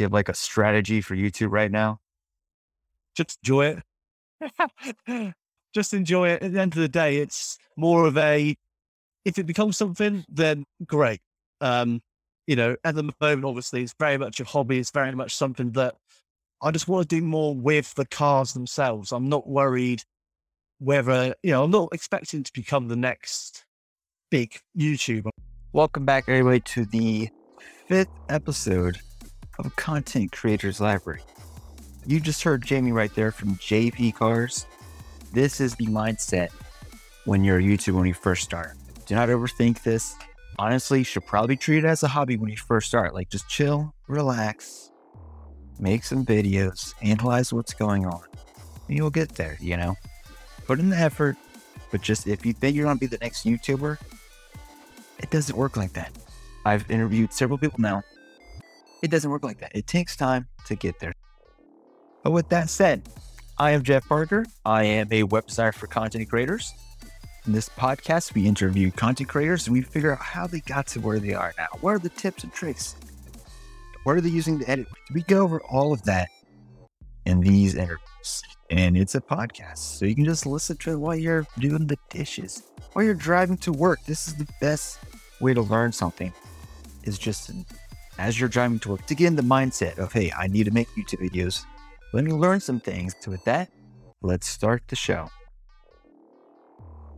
Do you have like a strategy for YouTube right now? Just enjoy it. Just enjoy it. At the end of the day, it's more of a, if it becomes something, then great. Um, you know, at the moment, obviously, it's very much a hobby. It's very much something that I just want to do more with the cars themselves. I'm not worried whether, you know, I'm not expecting to become the next big YouTuber. Welcome back, everybody, to the fifth episode of Content Creators Library. You just heard Jamie right there from JAYP Cars. This is the mindset when you're a YouTuber when you first start. Do not overthink this. Honestly, you should probably treat it as a hobby when you first start. Like just chill, relax, make some videos, analyze what's going on, and you'll get there, you know? Put in the effort, but just if you think you're gonna be the next YouTuber, it doesn't work like that. I've interviewed several people now. It doesn't work like that. It takes time to get there. But with that said, I am Jeff Parker. I am a web designer for content creators. In this podcast, we interview content creators and we figure out how they got to where they are now. What are the tips and tricks? What are they using to edit? We go over all of that in these interviews. And it's a podcast. So you can just listen to it while you're doing the dishes, while you're driving to work. This is the best way to learn something is just as you're driving to work to get in the mindset of, hey, I need to make YouTube videos. Let me learn some things. So with that, let's start the show.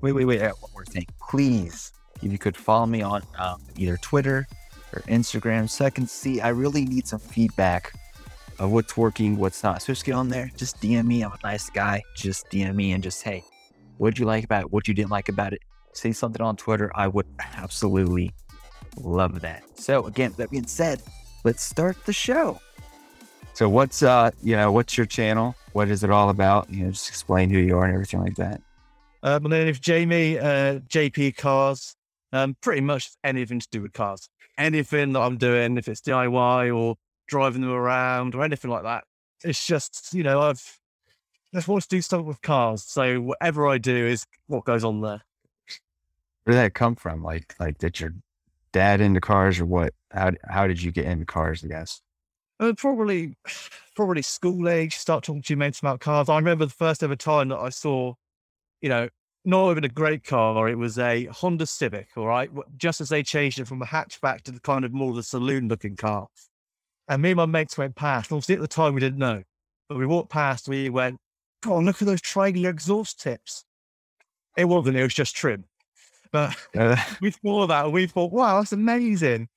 Wait, wait, wait. One more thing. Please, if you could follow me on um, either Twitter or Instagram so I can see, I really need some feedback of what's working, what's not. So just get on there, just DM me. I'm a nice guy. Just DM me and just, hey, what'd you like about it? What you didn't like about it? Say something on Twitter. I would absolutely love that. So again, that being said, let's start the show. So what's uh you know what's your channel? What is it all about? You know, just explain who you are and everything like that. Uh, my name is Jamie, uh, JAYP Cars. Um, pretty much anything to do with cars. Anything that I'm doing, if it's DIY or driving them around or anything like that. It's just, you know, I've just want to do stuff with cars. So whatever I do is what goes on there. Where did that come from? Like, like did your dad into cars or what? How how did you get into cars? I guess. Uh, probably, probably school age. Start talking to your mates about cars. I remember the first ever time that I saw, you know, not even a great car. It was a Honda Civic. All right, just as they changed it from a hatchback to the kind of more of the saloon looking car. And me and my mates went past. Obviously, at the time, we didn't know, but we walked past. We went, "God, look at those triangular exhaust tips." It wasn't. It was just trim. But uh, we saw that and we thought, wow, that's amazing.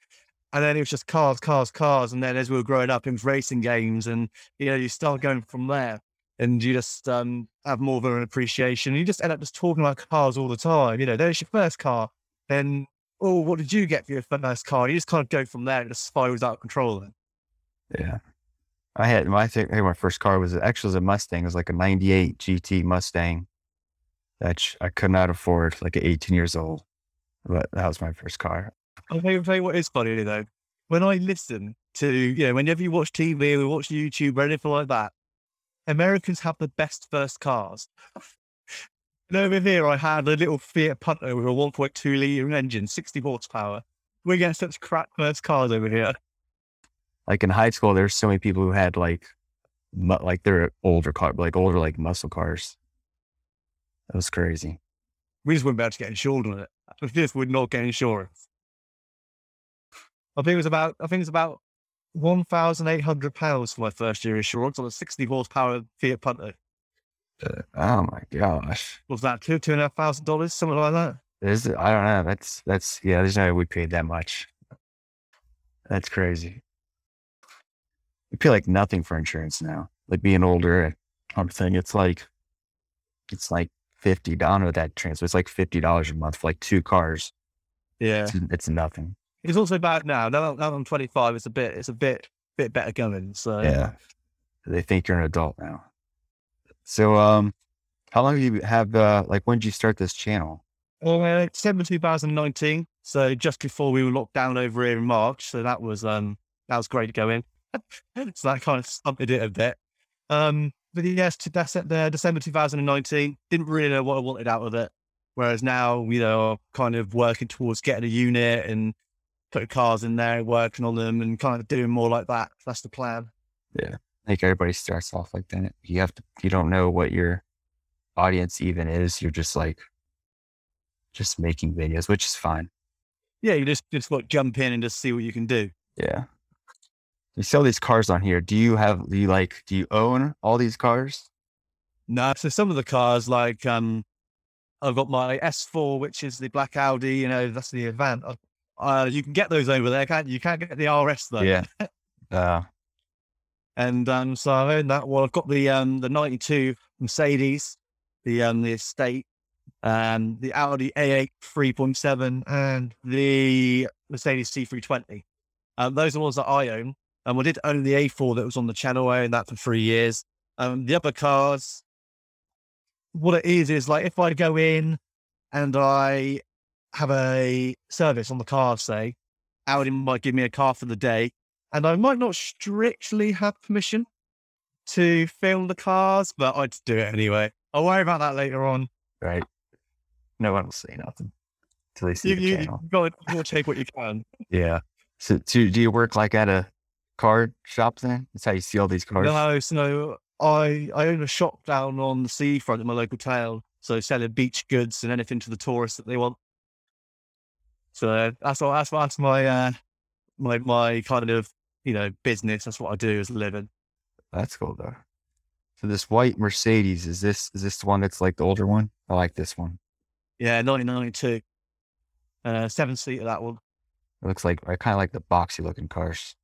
And then it was just cars, cars, cars. And then as we were growing up, it was racing games. And, you know, you start going from there and you just um, have more of an appreciation. You just end up just talking about cars all the time. You know, there's your first car. Then, oh, what did you get for your first car? You just kind of go from there. It just spirals out of control. Then. Yeah. I had my, I think my first car was actually was a Mustang. It was like a 98 GT Mustang that I could not afford like at 18 years old. But that was my first car. I'll tell you what is funny though. When I listen to, you know, whenever you watch TV or watch YouTube or anything like that, Americans have the best first cars. and over here, I had a little Fiat Punto with a 1.2 litre engine, 60 horsepower. We get such crap first cars over here. Like in high school, there's so many people who had like, mu- like their older car, like older like muscle cars. That was crazy. We just wouldn't be able to get insured on it. We just would not get insurance. I think it was about I think it's about one thousand eight hundred pounds for my first year insurance on a sixty horsepower Fiat Punto. Uh, oh my gosh! Was that two two and a half thousand dollars, something like that? There's I don't know. That's that's yeah. There's no way we paid that much. That's crazy. We pay like nothing for insurance now. Like being older and everything, it's like it's like fifty. I don't know that transfer. It's like fifty dollars a month for like two cars. Yeah, it's, it's nothing. It's also bad now. Now, now I'm 25, it's a bit, it's a bit, bit better going. So yeah, they think you're an adult now. So, um, how long have you have uh, like when did you start this channel? Well, uh, December 2019. So just before we were locked down over here in March. So that was um that was great going. so that kind of stunted it a bit. Um, but yes, to December, December 2019, didn't really know what I wanted out of it. Whereas now, you know, kind of working towards getting a unit and putting cars in there, working on them, and kind of doing more like that. That's the plan. Yeah, I think everybody starts off like that. You have to, you don't know what your audience even is. You're just like, just making videos, which is fine. Yeah, you just just like jump in and just see what you can do. Yeah. You sell these cars on here. Do you have, do you like, do you own all these cars? No, so some of the cars, like um, I've got my S4, which is the black Audi. You know, that's the Avant. Uh, Uh, you can get those over there, can't you? You can't get the RS though. Yeah. Uh, And um, so I own that. Well, I've got the um the '92 Mercedes, the um the Estate, um the Audi A8 3.7, and the Mercedes C320. Um, those are the ones that I own. Um, I did own the A4 that was on the channel. I owned that for three years. Um, the other cars, what it is is like if I go in and I have a service on the car, say, Audi might give me a car for the day, and I might not strictly have permission to film the cars, but I'd do it anyway. I'll worry about that later on. right. No one will see nothing until they see You, the you, channel. you got to take what you can. Yeah. So, do, do you work like at a car shop then? That's how you see all these cars? No, so I I own a shop down on the seafront in my local town, so selling beach goods and anything to the tourists that they want. So that's what that's, that's my uh my my kind of you know business. That's what I do as a living. That's cool though. So this white Mercedes is this is this the one that's like the older one? I like this one. Yeah, 1992, uh, seven seater that one. It looks like I kind of like the boxy looking cars.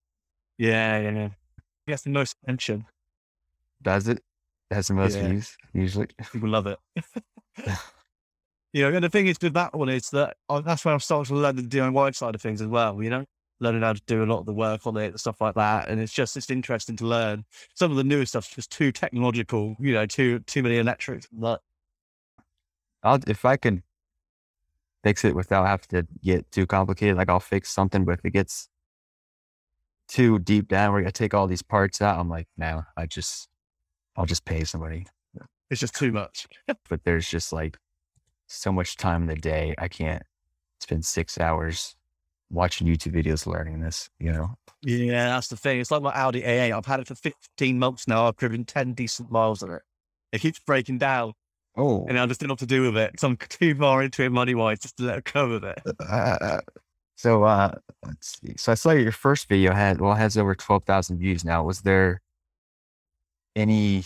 Yeah, yeah, yeah. Gets the most attention. Does it? It has the most Yeah. views usually. People love it. you know, and the thing is with that one is that I, that's when I'm starting to learn the DIY side of things as well. You know, learning how to do a lot of the work on it and stuff like that. And it's just it's interesting to learn. Some of the newer stuff's just too technological. You know, too too many electrics. and that. I'll if I can fix it without having to get too complicated. Like I'll fix something, but if it gets too deep down where I take all these parts out, I'm like, no, I just I'll just pay somebody. It's just too much. But there's just like so much time in the day. I can't spend six hours watching YouTube videos learning this, you know? Yeah, that's the thing. It's like my Audi A8. I've had it for 15 months now. I've driven 10 decent miles on it. It keeps breaking down, Oh, and I just don't know what to do with it. So I'm too far into it money wise just to let it go with it. So uh let's see. So I saw your first video had well it has over twelve thousand views now. Was there any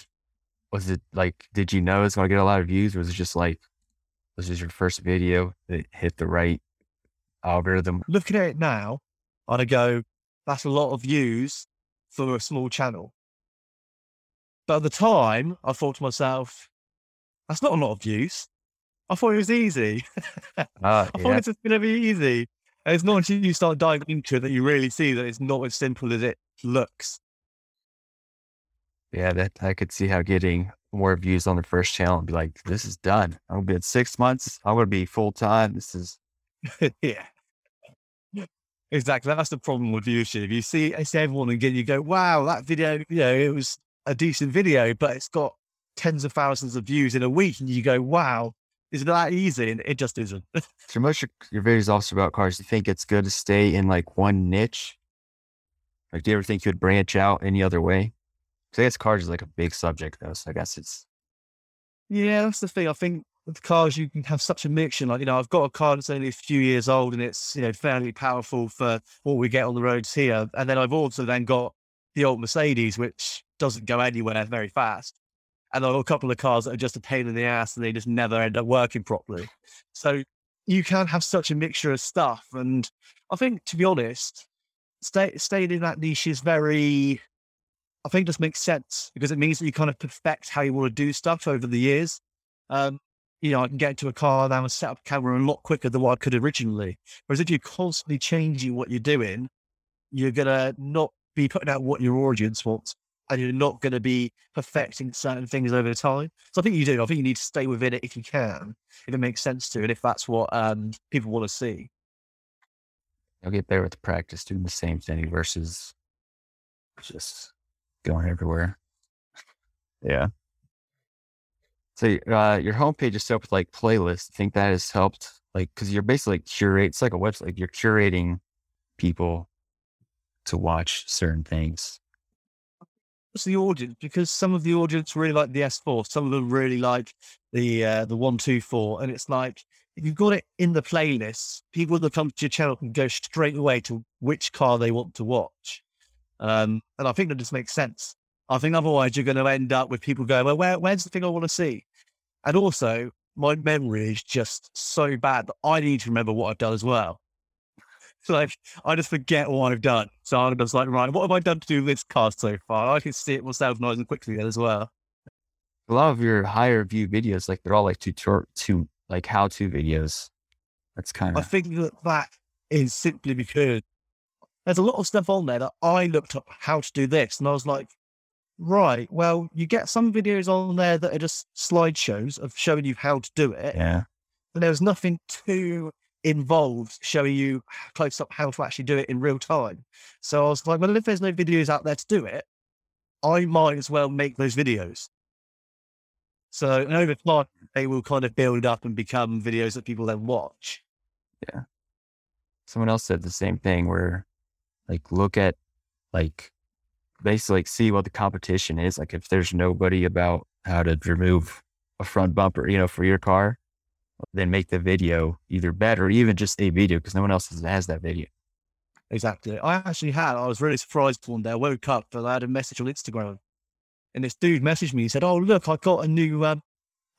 was it like did you know it's gonna get a lot of views or was it just like was this your first video that hit the right algorithm? looking at it now, I'd go, that's a lot of views for a small channel. But at the time, I thought to myself, that's not a lot of views. I thought it was easy. Uh, I thought yeah, it's just going to be easy. It's not until you start diving into it that you really see that it's not as simple as it looks. yeah, that I could see how getting more views on the first channel and be like, this is done. I'm gonna be in six months. I'm gonna be full time. This is yeah. Exactly. That's the problem with YouTube. You see, I see everyone again, you go, wow, that video, you know, it was a decent video, but it's got tens of thousands of views in a week. And you go, wow, is it that easy? And it just isn't. So most of your, videos also about cars. Do you think it's good to stay in like one niche? Like, do you ever think you would branch out any other way? Because I guess cars is like a big subject though. So I guess it's yeah, that's the thing. I think with cars, you can have such a mixture. Like, you know, I've got a car that's only a few years old and it's, you know, fairly powerful for what we get on the roads here. And then I've also then got the old Mercedes, which doesn't go anywhere very fast. And I've got a couple of cars that are just a pain in the ass and they just never end up working properly. So you can have such a mixture of stuff. And I think, to be honest, stay, staying in that niche is very, I think just makes sense because it means that you kind of perfect how you want to do stuff over the years. Um, you know, I can get into a car now and set up a camera a lot quicker than what I could originally. Whereas if you're constantly changing what you're doing, you're gonna not be putting out what your audience wants, and you're not gonna be perfecting certain things over time. So I think you do. I think you need to stay within it if you can, if it makes sense to, and if that's what um, people want to see. I'll get better with practice doing the same thing versus just going everywhere. Yeah. So uh, your homepage is set up with like playlists. Think that has helped, like, because you're basically curate. It's like a website. Like you're curating people to watch certain things? What's the audience? Because some of the audience really like the S4, some of them really like the uh, the one two four, and it's like if you've got it in the playlist, people that come to your channel can go straight away to which car they want to watch. Um, and I think that just makes sense. I think otherwise you're going to end up with people going, well, where, where's the thing I want to see? And also, my memory is just so bad that I need to remember what I've done as well. So like, I just forget what I've done. So I'm just like, right, what have I done to do this car so far? I can see it myself nice and quickly as well. A lot of your higher view videos, like they're all like tutor to like how to videos. That's kind of I think that that is simply because there's a lot of stuff on there that I looked up how to do this, and I was like, right, well, you get some videos on there that are just slideshows of showing you how to do it, yeah. and there was nothing too involved showing you close up how to actually do it in real time. So I was like, well, if there's no videos out there to do it, I might as well make those videos. So and over time, they will kind of build up and become videos that people then watch. Yeah. Someone else said the same thing where like look at like basically like see what the competition is. Like if there's nobody about how to remove a front bumper, you know, for your car, then make the video either better even just a video because no one else has, that video. Exactly. I actually had, I was really surprised one day. I woke up and I had a message on Instagram. And this dude messaged me. He said, Oh, look, I got a new um,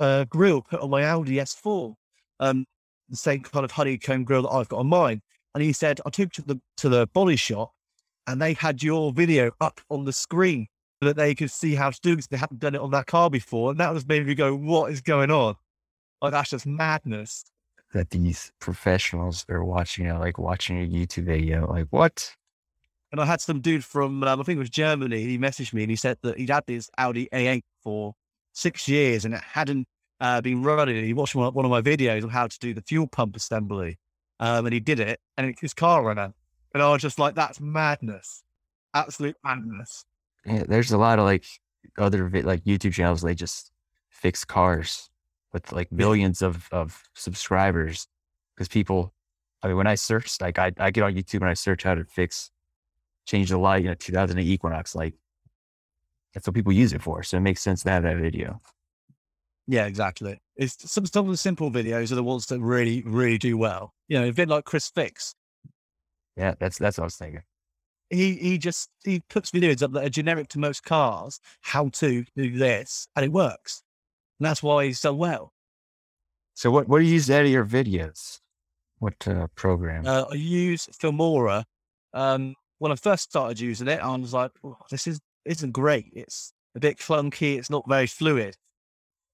uh, grill put on my Audi S4. Um, the same kind of honeycomb grill that I've got on mine. And he said, I took to the to the body shop and they had your video up on the screen so that they could see how to do because they hadn't done it on that car before. And that was made me go, What is going on? Like that's just madness. That these professionals are watching, you know, like watching a YouTube video. Like what? And I had some dude from, um, I think it was Germany. He messaged me and he said that he'd had this Audi A8 for six years and it hadn't uh, been running. He watched one, one of my videos on how to do the fuel pump assembly. Um, and he did it and his car ran out. And I was just like, that's madness. Absolute madness. Yeah, there's a lot of like other vi- like YouTube channels. They just fix cars with like millions of of subscribers because people. I mean, when I search, like I, I get on YouTube and I search how to fix, change the light in a 2008 Equinox. Like that's what people use it for. So it makes sense to have that video. Yeah, exactly. It's some, some of the simple videos are the ones that really, really do well. You know, a bit like Chris Fix. Yeah, that's that's what I was thinking. he he just he puts videos up that are generic to most cars, how to do this, and it works. And that's why he's done well. So what what do you use to edit your videos? What uh, program? Uh, I use Filmora. Um, when I first started using it, I was like, "Oh, this is isn't great. It's a bit clunky. It's not very fluid.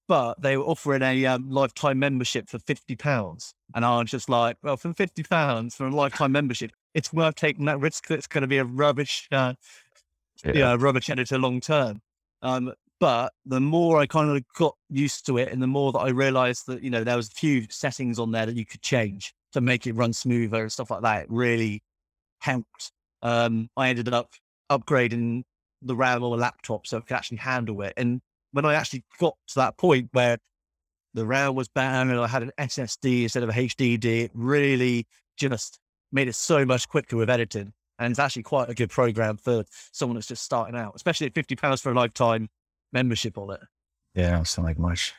But they were offering a um, lifetime membership for fifty pounds, and I was just like, well, for fifty pounds for a lifetime membership, it's worth taking that risk. That it's going to be a rubbish uh, yeah, rubbish editor long term. Um, but the more I kind of got used to it, and the more that I realized that you know there was a few settings on there that you could change to make it run smoother and stuff like that, it really helped. Um, I ended up upgrading the RAM on my laptop so it could actually handle it. And when I actually got to that point where the RAM was better and I had an SSD instead of a HDD, it really just made it so much quicker with editing. And it's actually quite a good program for someone that's just starting out, especially at fifty pounds for a lifetime membership on it. Yeah, don't sound like much.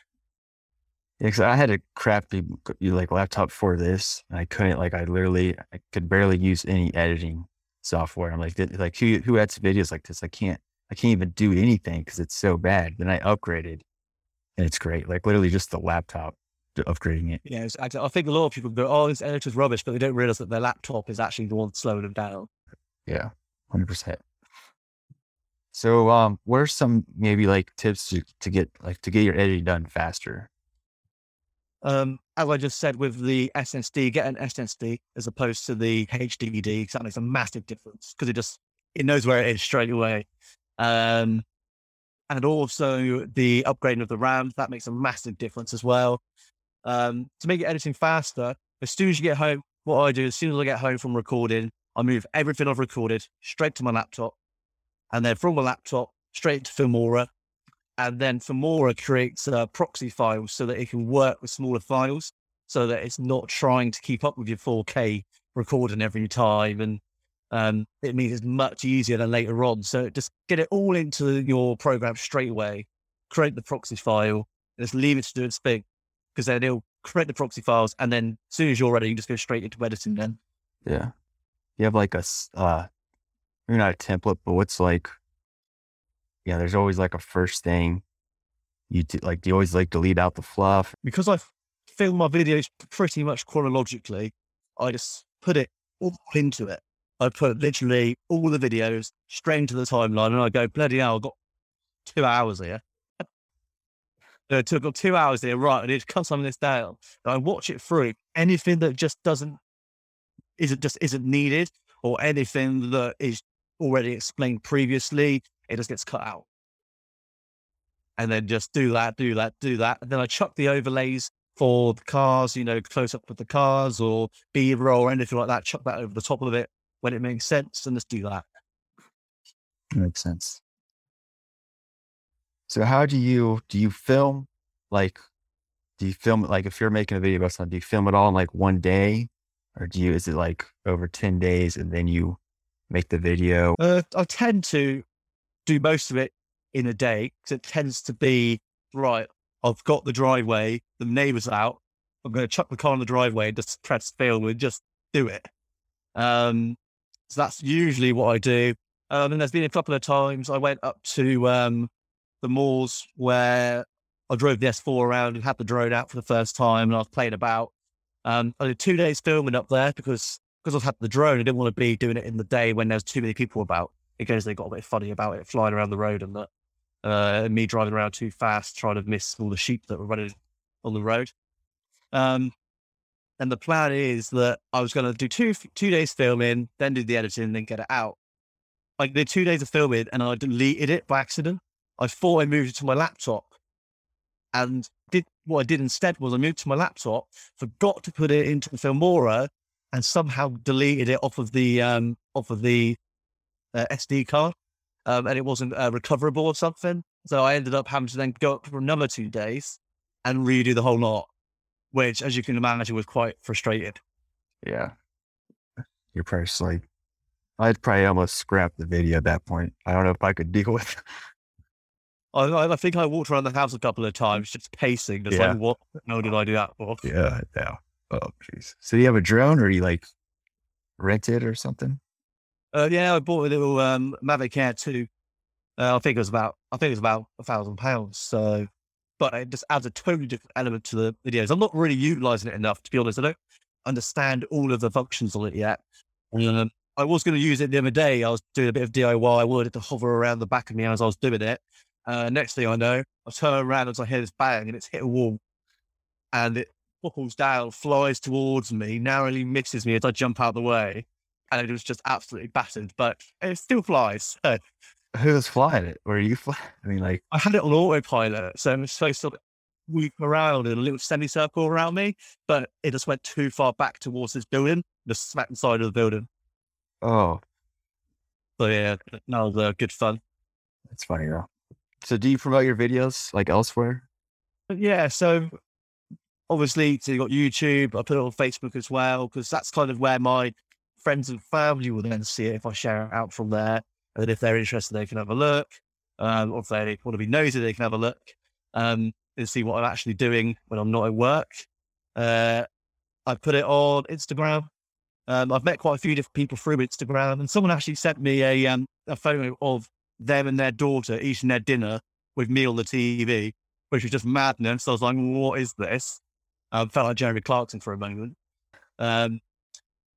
Yeah, 'cause I had a crappy like laptop for this. And I couldn't like I literally I could barely use any editing software. I'm like, like who who edits videos like this? I can't I can't even do anything because it's so bad. Then I upgraded, and it's great. Like literally just the laptop upgrading it. Yeah, it's, I I think a lot of people go, "Oh, this editor's rubbish," but they don't realize that their laptop is actually the one slowing them down. Yeah, hundred percent. So, um, what are some maybe like tips to, to get like to get your editing done faster? Um, as I just said with the SSD, get an SSD as opposed to the HDD because that makes a massive difference because it just it knows where it is straight away. Um, and also the upgrading of the RAM that makes a massive difference as well. Um, to make editing faster, as soon as you get home, what I do as soon as I get home from recording, I move everything I've recorded straight to my laptop, and then from a laptop straight to Filmora, and then Filmora creates uh, proxy files so that it can work with smaller files, so that it's not trying to keep up with your 4K recording every time and um, it means it's much easier than later on. So just get it all into your program straight away, create the proxy file, and just leave it to do its thing. Because then it'll create the proxy files, and then as soon as you're ready, you just go straight into editing then. Yeah. You have like a, uh, not a template, but what's like, yeah, there's always like a first thing. You do, like, do you always like delete out the fluff? Because I film my videos pretty much chronologically, I just put it all into it. I put literally all the videos straight into the timeline and I go, bloody hell, I've got two hours here. Uh, took got two hours here, right? I need to cut some of this down. And I watch it through. Anything that just doesn't isn't just isn't needed, or anything that is already explained previously, it just gets cut out. And then just do that, do that, do that. And then I chuck the overlays for the cars, you know, close up with the cars or B roll or anything like that, chuck that over the top of it when it makes sense and just do that. Makes sense. So how do you do you film like do you film like if you're making a video about something, do you film it all in like one day? Or do you is it like over 10 days and then you make the video? Uh, I tend to do most of it in a day because it tends to be right. I've got the driveway, the neighbour's out. I'm going to chuck the car on the driveway and just press film and just do it. Um, so that's usually what I do. Um, and there's been a couple of times I went up to um, the moors where I drove the S4 around and had the drone out for the first time and I was playing about. Um, I did two days filming up there because because I've had the drone. I didn't want to be doing it in the day when there's too many people about. Because they got a bit funny about it flying around the road and that. Uh, me driving around too fast, trying to miss all the sheep that were running on the road. Um, and the plan is that I was going to do two two days filming, then do the editing, then get it out. I did two days of filming, and I deleted it by accident. I thought I moved it to my laptop, and did what I did instead was I moved to my laptop, forgot to put it into the Filmora, and somehow deleted it off of the um, off of the uh, SD card um, and it wasn't uh, recoverable or something. So I ended up having to then go up for another two days and redo the whole lot, which, as you can imagine, was quite frustrated. Yeah. You're probably like, I'd probably almost scrap the video at that point. I don't know if I could deal with I, I think I walked around the house a couple of times just pacing, just Yeah. like, what no did I do that for? Yeah, yeah. Oh, jeez. So you have a drone or you like rent it or something? Uh, yeah, I bought a little um, Mavic Air 2. Uh, I think it was about, I think it was about a thousand pounds. So, but it just adds a totally different element to the videos. I'm not really utilizing it enough, to be honest. I don't understand all of the functions on it yet. Um, I was going to use it the other day. I was doing a bit of DIY. I wanted it to hover around the back of me as I was doing it. Uh, next thing I know, I turn around as I hear this bang and it's hit a wall and it falls down, flies towards me, narrowly misses me as I jump out of the way. And it was just absolutely battered, but it still flies. So Who was flying it? Were you flying? I mean, like, I had it on autopilot. So I'm supposed to weep around in a little semicircle around me, but it just went too far back towards this building, the smack inside of the building. oh, So yeah, that was uh, good fun. that's funny though. So do you promote your videos like elsewhere? Yeah, so obviously, so you got YouTube. I put it on Facebook as well because that's kind of where my friends and family will then see it if I share it out from there. And then if they're interested, they can have a look. Um, or if they want to be nosy, they can have a look um, and see what I'm actually doing when I'm not at work. Uh, I put it on Instagram. Um, I've met quite a few different people through Instagram, and someone actually sent me a um, a photo of them and their daughter eating their dinner with me on the TV, which was just madness. I was like, "What is this?" Um, felt like Jeremy Clarkson for a moment. Um,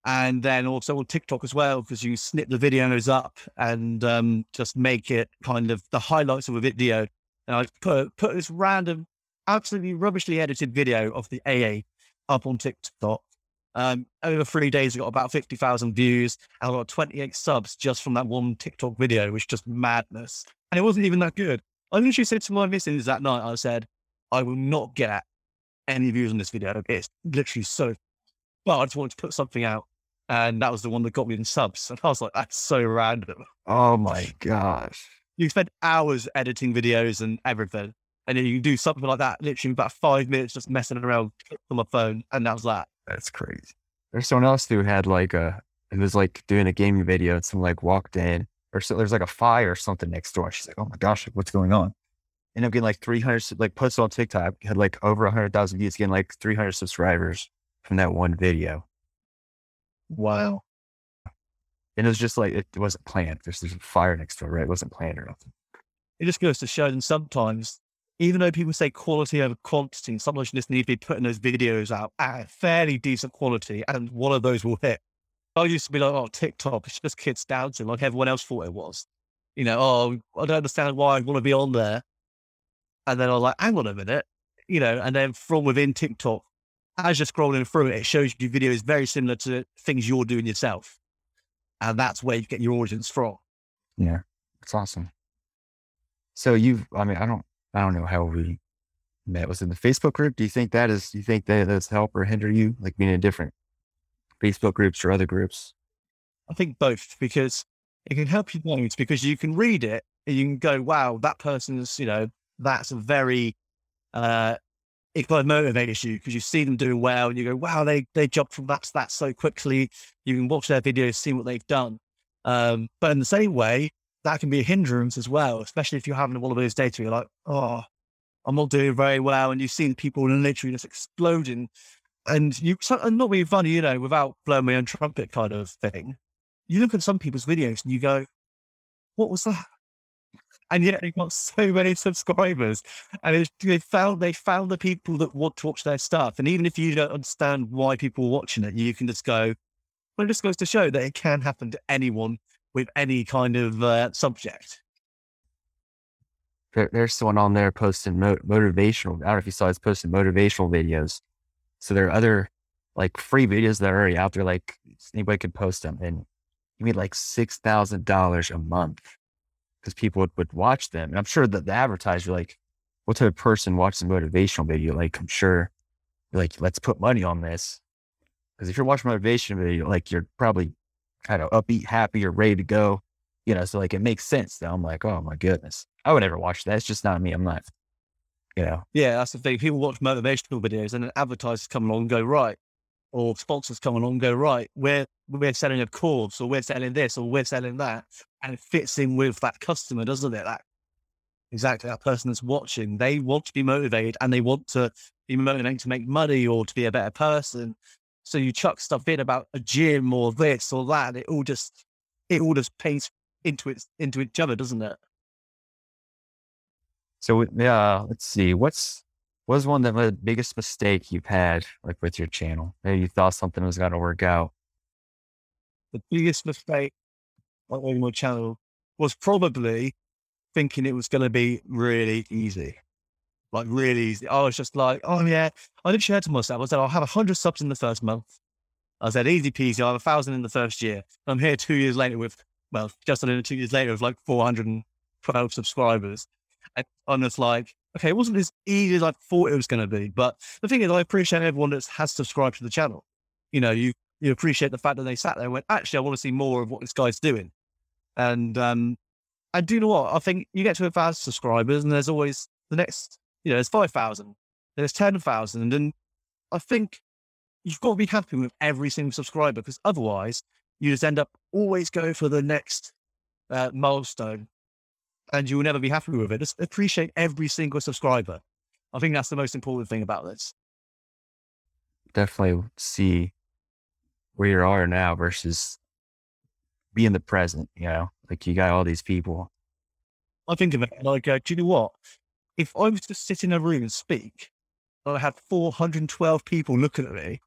and then also on TikTok as well, because you snip the videos up and um, just make it kind of the highlights of a video. And I put put this random, absolutely rubbishly edited video of the AA up on TikTok. Um, over three days, I got about 50,000 views and I got 28 subs just from that one TikTok video, which just madness. And it wasn't even that good. I literally said to my missus that night, I said, I will not get any views on this video. It's literally so, but I just wanted to put something out. And that was the one that got me in subs. And I was like, that's so random. Oh my gosh. You spend hours editing videos and everything. And then you do something like that, literally about five minutes just messing around on my phone. And that was that. That's crazy. There's someone else who had like a It was like doing a gaming video and someone like walked in or so there's like a fire or something next door. She's like, oh my gosh, what's going on? And I'm getting like 300, like posted on TikTok, had like over 100,000 views, getting like 300 subscribers from that one video. Wow. And it was just like, it wasn't planned. There's, there's a fire next door, right? It wasn't planned or nothing. It just goes to show that sometimes, even though people say quality over quantity, sometimes you just need to be putting those videos out at fairly decent quality and one of those will hit. I used to be like, oh, TikTok, it's just kids dancing like everyone else thought it was. You know, oh, I don't understand why I want to be on there. And then I'm like, hang on a minute, you know, and then from within TikTok, as you're scrolling through it, it shows you videos very similar to things you're doing yourself. And that's where you get your audience from. Yeah. It's awesome. So you've, I mean, I don't, I don't know how we met. Was in the Facebook group? Do you think that is, do you think that that's help or hinder you, like being in different Facebook groups or other groups? I think both because it can help you loads because you can read it and you can go, wow, that person's, you know, that's a very, uh, it kind of you because you see them doing well and you go, wow, they, they jumped from that to that so quickly. You can watch their videos, see what they've done. Um, but in the same way, that can be a hindrance as well, especially if you're having one of those days where you're like, oh, I'm not doing very well. And you've seen people literally just exploding and you, and not being funny, you know, without blowing my own trumpet kind of thing. You look at some people's videos and you go, what was that? And yet they've got so many subscribers, and they found they found the people that want to watch their stuff. And even if you don't understand why people are watching it, you can just go. Well, it just goes to show that it can happen to anyone with any kind of uh, subject. There, there's someone on there posting mo- motivational. I don't know if you saw, he's posting motivational videos so there are other like free videos that are already out there. Like anybody could post them and you made like $6,000 a month because people would, would watch them. And I'm sure that the advertiser, like, what type of person watches a motivational video? Like, I'm sure like, let's put money on this. Because if you're watching motivation video, like you're probably kind of upbeat, happy, or ready to go. You know, so like it makes sense. Now I'm like, oh my goodness, I would never watch that. It's just not me. I'm not you know. Yeah, that's the thing. People watch motivational videos and then advertisers come along and go, right, or sponsors come along and go, right, we're we're selling a course or we're selling this or we're selling that. And it fits in with that customer, doesn't it? That exactly that person that's watching. They want to be motivated and they want to be motivated to make money or to be a better person. So you chuck stuff in about a gym or this or that, it all just it all just pays into it into each other, doesn't it? So yeah, let's see. What's what was one of the biggest mistake you've had like with your channel? Maybe you thought something was gonna work out. The biggest mistake on my channel was probably thinking it was gonna be really easy. Like really easy. I was just like, oh yeah. I didn't share to myself. I said, I'll have a hundred subs in the first month. I said, easy peasy, I'll have a thousand in the first year. I'm here two years later with, well, just under two years later with like 412 subscribers. And it's like, okay, it wasn't as easy as I thought it was going to be. But the thing is, I appreciate everyone that has subscribed to the channel. You know, you you appreciate the fact that they sat there and went, actually, I want to see more of what this guy's doing. And um, and do you know what? I think you get to a thousand subscribers, and there's always the next. You know, there's five thousand, there's ten thousand, and I think you've got to be happy with every single subscriber because otherwise you just end up always going for the next uh, milestone and you will never be happy with it. Just appreciate every single subscriber. I think that's the most important thing about this. Definitely see where you are now versus be in the present, you know, like you got all these people. I think of it like, uh, do you know what? If I was to sit in a room and speak, and I had 412 people looking at me,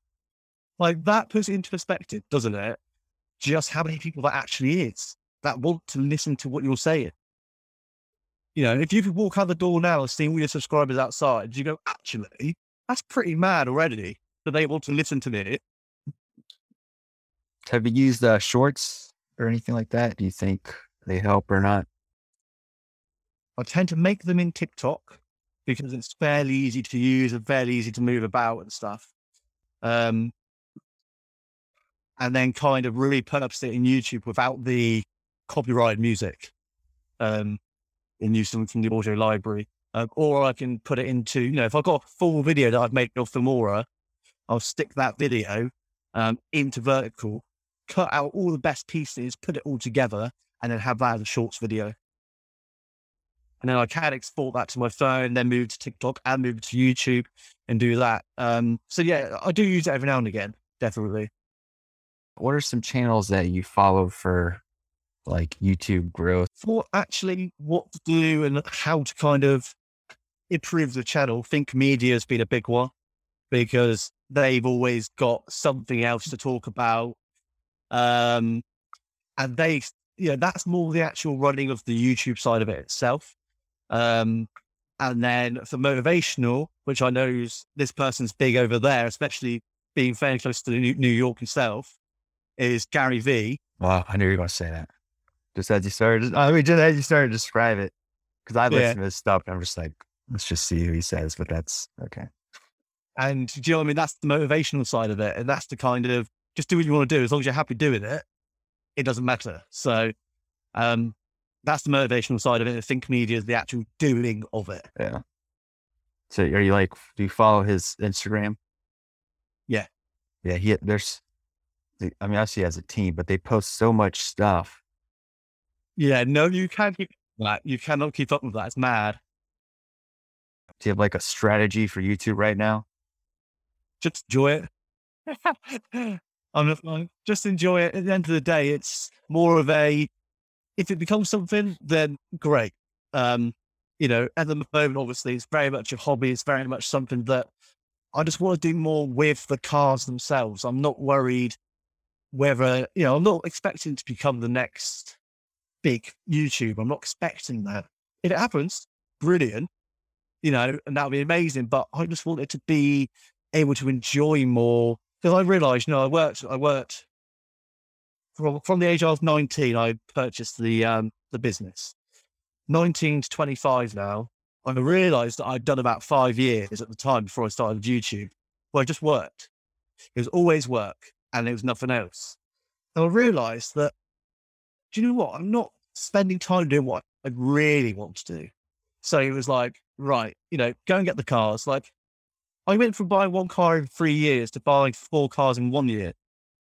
like that puts it into perspective, doesn't it? Just how many people that actually is that want to listen to what you're saying. You know, if you could walk out the door now and see all your subscribers outside, you go, actually, that's pretty mad already that they want to listen to me. Have you used uh, shorts or anything like that? Do you think they help or not? I tend to make them in TikTok because it's fairly easy to use and fairly easy to move about and stuff. Um, and then kind of really put up it in YouTube without the copyright music. Um, and use them from the audio library. Um, or I can put it into, you know, if I've got a full video that I've made of Filmora, I'll stick that video um, into vertical cut out all the best pieces, put it all together, and then have that as a shorts video. And then I can export that to my phone, then move to TikTok and move to YouTube and do that. Um, so yeah, I do use it every now and again, definitely. What are some channels that you follow for like YouTube growth? For actually what to do and how to kind of improve the channel, Think Media has been a big one because they've always got something else to talk about. Um, and they, you know, that's more the actual running of the YouTube side of it itself. Um, and then for motivational, which I know is, this person's big over there, especially being fairly close to New York himself, is GaryVee. Wow, I knew you were going to say that. Just as you started, I mean, just as you started to describe it, because I listen yeah. to this stuff and I'm just like, let's just see who he says, but that's okay. And do you know what I mean? That's the motivational side of it. And that's the kind of just do what you want to do. As long as you're happy doing it, it doesn't matter. So um, that's the motivational side of it. I Think Media is the actual doing of it. Yeah. So are you like, do you follow his Instagram? Yeah. Yeah. He, there's, I mean, I see as a team, but they post so much stuff. Yeah. No, you can't keep that. You cannot keep up with that. It's mad. Do you have like a strategy for YouTube right now? Just enjoy it. I'm just like, just enjoy it. At the end of the day, it's more of a, if it becomes something, then great. Um, you know, at the moment, obviously, it's very much a hobby. It's very much something that I just want to do more with the cars themselves. I'm not worried whether, you know, I'm not expecting to become the next big YouTube. I'm not expecting that. If it happens, brilliant, you know, and that would be amazing. But I just want it to be able to enjoy more because I realized, you know, I worked, I worked from, from the age I was 19, I purchased the, um, the business. 19 to 25 now, I realized that I'd done about five years at the time before I started YouTube where I just worked. It was always work and it was nothing else. And I realized that, do you know what? I'm not spending time doing what I really want to do. So he was like, right, you know, go and get the cars. Like, I went from buying one car in three years to buying four cars in one year.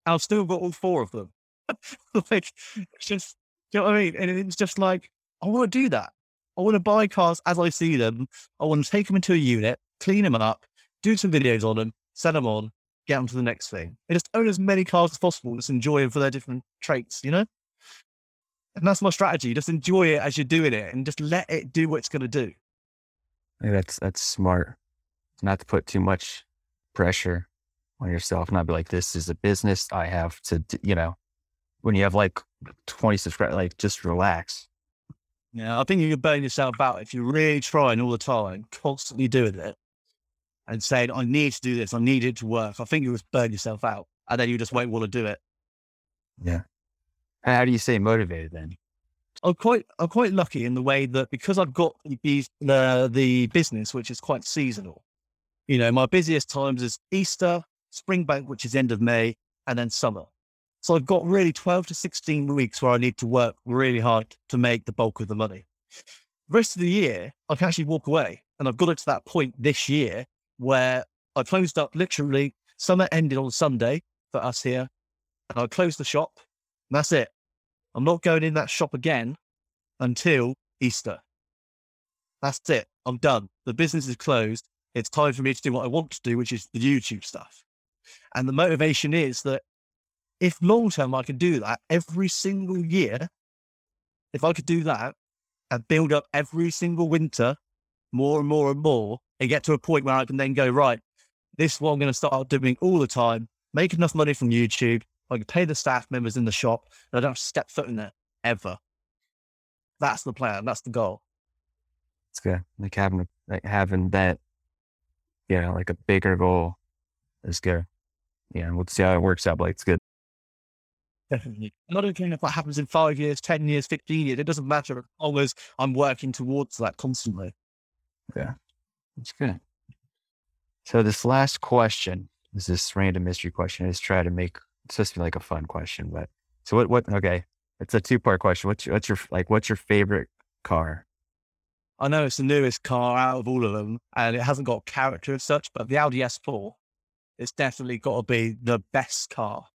I've still got all four of them. like, it's just, do you know what I mean? And it's just like, I want to do that. I want to buy cars as I see them. I want to take them into a unit, clean them up, do some videos on them, send them on, get on to the next thing. And just own as many cars as possible, just enjoy them for their different traits, you know? And that's my strategy. Just enjoy it as you're doing it and just let it do what it's going to do. Yeah, that's that's smart. Not to put too much pressure on yourself. Not be like, this is a business. I have to, you know, when you have like 20 subscribers, like just relax. Yeah, I think you can burn yourself out if you're really trying all the time, constantly doing it and saying, I need to do this, I need it to work. I think you just burn yourself out and then you just won't want to do it. Yeah. How do you stay motivated then? I'm quite I'm quite lucky in the way that because I've got the the, uh, the business which is quite seasonal. You know, my busiest times is Easter, spring break, which is end of May, and then summer. So I've got really 12 to 16 weeks where I need to work really hard to make the bulk of the money. The rest of the year, I can actually walk away. And I've got it to that point this year where I closed up literally, summer ended on Sunday for us here. And I closed the shop. That's it. I'm not going in that shop again until Easter. That's it. I'm done. The business is closed. It's time for me to do what I want to do, which is the YouTube stuff. And the motivation is that if long term I can do that every single year, if I could do that and build up every single winter more and more and more and get to a point where I can then go, right, this is what I'm going to start doing all the time, make enough money from YouTube, I can pay the staff members in the shop, and I don't have to step foot in there ever. That's the plan. That's the goal. It's good. Like having like having that, you know, like a bigger goal is good. Yeah, we'll see how it works out. But it's good. Definitely. I'm not caring if that happens in five years, ten years, fifteen years. It doesn't matter as long as I'm working towards that constantly. Yeah, it's good. So this last question is this random mystery question. Is try to make it's supposed to be like a fun question, but so what? What? Okay, it's a two part question. What's your, what's your like? What's your favorite car? I know it's the newest car out of all of them, and it hasn't got character as such. But the Audi S4, it's definitely got to be the best car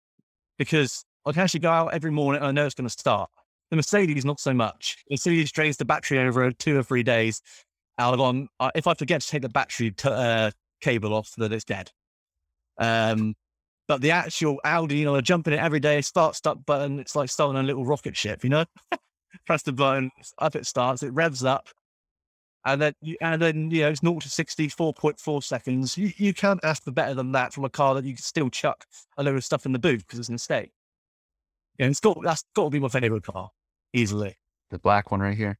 because I can actually go out every morning and I know it's going to start. The Mercedes, not so much. The Mercedes drains the battery over two or three days. I'll on, if I forget to take the battery t- uh, cable off, then it's dead. Um, but the actual Audi, you know, I jump in it every day, start, stop button. It's like starting a little rocket ship, you know? Press the button, up it starts, it revs up. And then, you, and then you know, it's 0 to 60, 4.4 seconds. You, you can't ask for better than that from a car that you can still chuck a load of stuff in the boot because it's an estate. Yeah, it's got, that's got to be my favorite car, easily. The black one right here.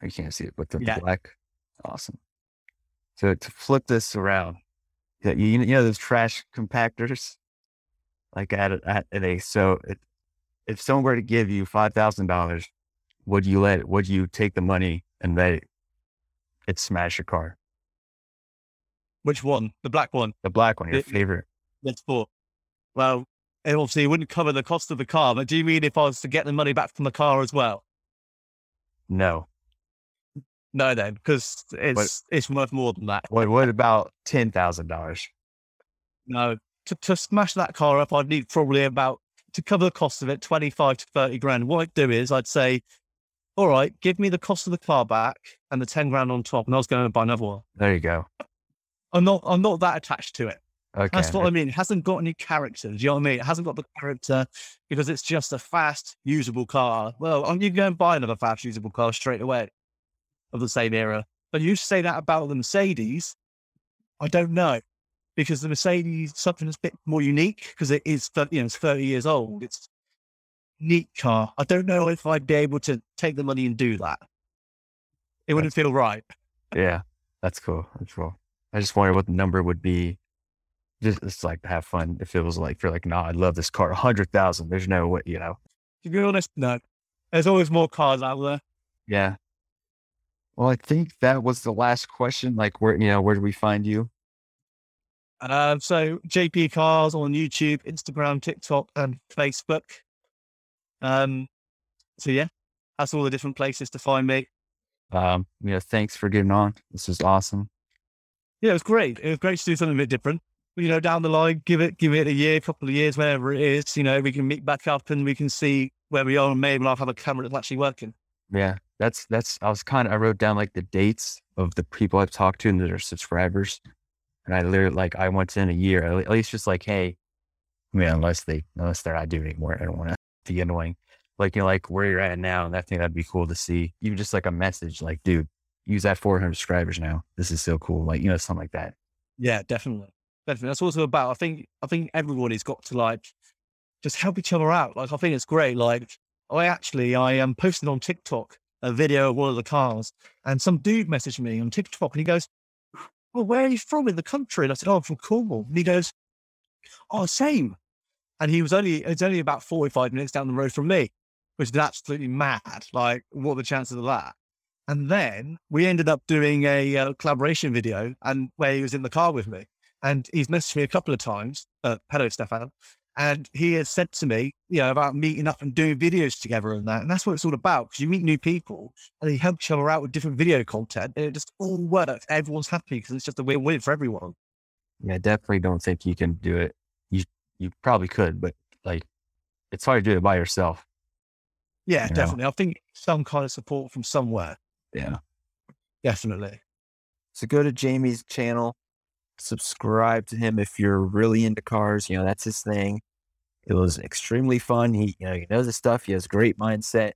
Oh, you can't see it, but the, Yeah. black. Awesome. So to flip this around, yeah, you, you know those trash compactors, like at a, at a so it, if someone were to give you five thousand dollars, would you let would you take the money and let it, it smash your car? Which one? The black one. The black one, your It- favorite. That's for. Well, it obviously wouldn't cover the cost of the car, but do you mean if I was to get the money back from the car as well? No. No, then, because it's it's worth more than that. What what about ten thousand dollars? No, to, to smash that car up, I'd need probably about to cover the cost of it, twenty five to thirty grand. What I'd do is I'd say, all right, give me the cost of the car back and the ten grand on top, and I was going to buy another one. There you go. I'm not I'm not that attached to it. Okay. That's what I mean. It hasn't got any character. Do you know what I mean? It hasn't got the character because it's just a fast, usable car. Well, you go and buy another fast, usable car straight away of the same era. But you say that about the Mercedes, I don't know. Because the Mercedes something that's a bit more unique because it is you know, it's 30 years old. It's a neat car. I don't know if I'd be able to take the money and do that. It wouldn't feel right. Yeah, that's cool. That's cool. I just wonder what the number would be. Just it's like to have fun. If it was like you're like, nah, I love this car, a hundred thousand. There's no way, you know. To be honest, no. There's always more cars out there. Yeah. Well, I think that was the last question. Like, where you know, where do we find you? Um, so JAYP Cars on YouTube, Instagram, TikTok, and Facebook. Um, so yeah, that's all the different places to find me. Um, you know, thanks for getting on. This is awesome. Yeah, it was great. It was great to do something a bit different. You know, down the line, give it, give it a year, couple of years, wherever it is. You know, we can meet back up and we can see where we are, and maybe I'll have a camera that's actually working. Yeah, that's that's. I was kind of. I wrote down like the dates of the people I've talked to and that are subscribers, and I literally like I went in a year at least just like, hey, I mean, unless they unless they're not doing anymore, I don't want to be annoying. Like you know, like where you're at now, and I think that'd be cool to see. Even just like a message, like, dude, use that 400 subscribers now. This is so cool. Like you know, something like that. Yeah, definitely, definitely. That's also about. I think, I think everybody's got to like just help each other out. Like, I think it's great. Like, I actually, I um, am posting on TikTok a video of one of the cars, and some dude messaged me on TikTok, and he goes, "Well, where are you from in the country?" And I said, "Oh, I'm from Cornwall." And he goes, "Oh, same." And he was only, it's only about 45 minutes down the road from me, which is absolutely mad. Like, what are the chances of that? And then we ended up doing a uh, collaboration video and where he was in the car with me. And he's messaged me a couple of times. Uh, hello, Stefan. And he has said to me, you know, about meeting up and doing videos together and that. And that's what it's all about because you meet new people and you help each other out with different video content. And it just all works. Everyone's happy because it's just a win win for everyone. Yeah, I definitely don't think you can do it. You you probably could, but like, it's hard to do it by yourself. Yeah, You know? definitely. I think some kind of support from somewhere. Yeah. Definitely. So go to Jamie's channel, subscribe to him if you're really into cars. You know, that's his thing. It was extremely fun. He, you know, he knows his stuff. He has great mindset.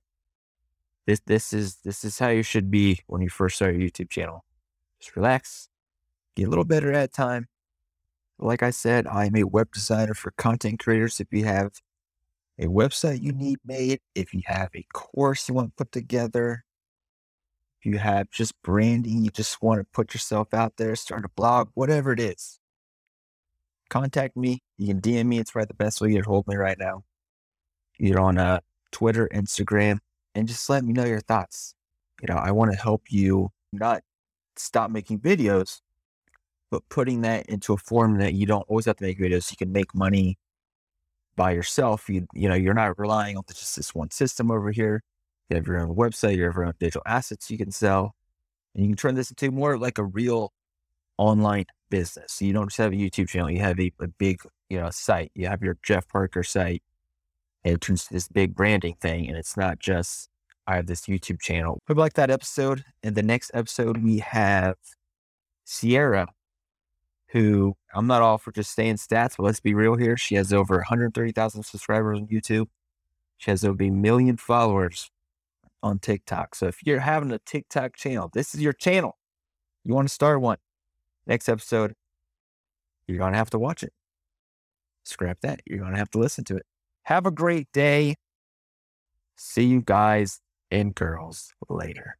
This, this is, this is how you should be when you first start your YouTube channel. Just relax, get a little better at time. Like I said, I'm a web designer for content creators. If you have a website you need made, if you have a course you want put together, you have just branding, you just want to put yourself out there, start a blog, whatever it is, contact me. You can DM me. It's right the best way to get hold me right now. Either on uh, Twitter, Instagram, and just let me know your thoughts. You know, I want to help you not stop making videos, but putting that into a form that you don't always have to make videos. You can make money by yourself. You, you know, you're not relying on just this one system over here. You have your own website, you have your own digital assets you can sell, and you can turn this into more like a real online business. So you don't just have a YouTube channel, you have a, a big, you know, site. You have your Jeff Parker site, And it turns to this big branding thing. And it's not just, I have this YouTube channel. Hope you like that episode. In the next episode, we have Sierra, who I'm not all for just saying stats, but let's be real here. She has over 130,000 subscribers on YouTube. She has over a million followers on TikTok. So if you're having a TikTok channel, this is your channel. You want to start one. Next episode, you're going to have to watch it. Scrap that. You're going to have to listen to it. Have a great day. See you guys and girls later.